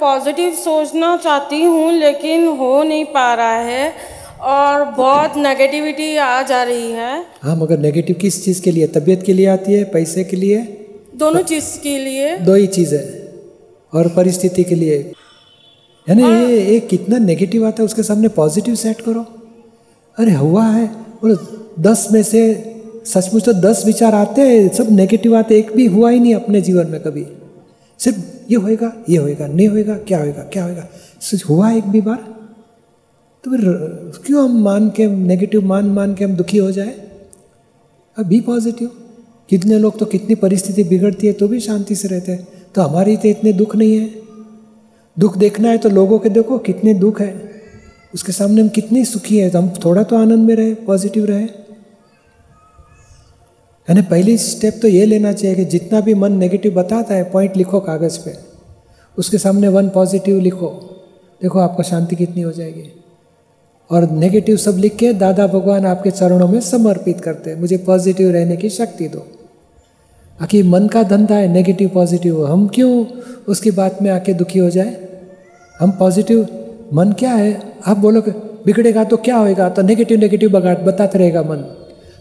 Positive सोचना चाहती हूँ लेकिन हो नहीं पा रहा है और बहुत नेगेटिविटी आ जा रही है। हाँ मगर नेगेटिव किस चीज़ के लिए? तबीयत के लिए आती है? पैसे के लिए? दोनों चीज़ के लिए। दो ही चीज़ है। और परिस्थिति के लिए? है ना ये एक कितना नेगेटिव आता है उसके सामने पॉजिटिव सेट करो। अरे हुआ है। बोलो दस में से सचमुच तो दस विचार आते हैं सब नेगेटिव आते एक भी हुआ ही नहीं अपने जीवन में कभी। सिर्फ़ ये होएगा ये होएगा, नहीं होएगा, क्या होएगा क्या होएगा? सच हुआ एक भी बार तो फिर क्यों हम मान के नेगेटिव मान मान के हम दुखी हो जाए? अब बी पॉजिटिव कितने लोग तो कितनी परिस्थिति बिगड़ती है तो भी शांति से रहते हैं। तो हमारी तो इतने दुख नहीं है। दुख देखना है तो लोगों के देखो कितने दुख है। उसके सामने हम कितने सुखी है तो हम थोड़ा तो आनंद में रहे पॉजिटिव रहे। यानी पहली स्टेप तो ये लेना चाहिए कि जितना भी मन नेगेटिव बताता है पॉइंट लिखो कागज़ पे। उसके सामने वन पॉजिटिव लिखो। देखो आपको शांति कितनी हो जाएगी। और नेगेटिव सब लिख के दादा भगवान आपके चरणों में समर्पित करते हैं। मुझे पॉजिटिव रहने की शक्ति दो। आखिर मन का धंधा है नेगेटिव पॉजिटिव हम क्यों उसकी बात में आके दुखी हो जाए? हम पॉजिटिव मन क्या है? आप बोलो कि बिगड़ेगा तो क्या होएगा? तो नेगेटिव नेगेटिव बगा बताते रहेगा मन।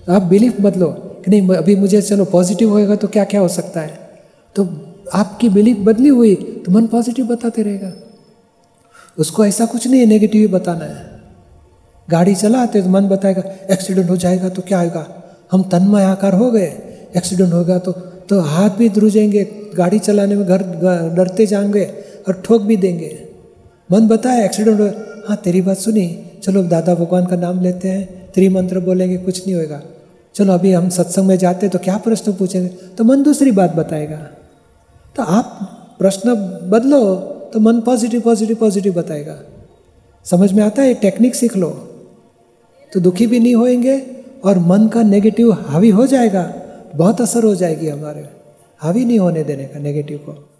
तो आप बिलीफ मत लो। कि नहीं अभी मुझे चलो पॉजिटिव होएगा तो क्या क्या हो सकता है? तो आपकी बिलीफ बदली हुई तो मन पॉजिटिव बताते रहेगा। उसको ऐसा कुछ नहीं है नेगेटिव ही बताना है। गाड़ी चलाते तो मन बताएगा एक्सीडेंट हो जाएगा तो क्या आएगा हम तन्मय आकार हो गए एक्सीडेंट होगा तो तो हाथ भी ध्रुजेंगे गाड़ी चलाने में घर डरते जाएँगे और ठोक भी देंगे। मन बताए एक्सीडेंट हो हाँ तेरी बात सुनी, चलो दादा भगवान का नाम लेते हैं, त्रिमंत्र बोलेंगे, कुछ नहीं होएगा। चलो अभी हम सत्संग में जाते तो क्या प्रश्न पूछेंगे? तो मन दूसरी बात बताएगा। तो आप प्रश्न बदलो तो मन पॉजिटिव पॉजिटिव पॉजिटिव बताएगा। समझ में आता है? टेक्निक सीख लो। तो दुखी भी नहीं होएँगे और मन का नेगेटिव हावी हो जाएगा। बहुत असर हो जाएगी हमारे। हावी नहीं होने देने का नेगेटिव को।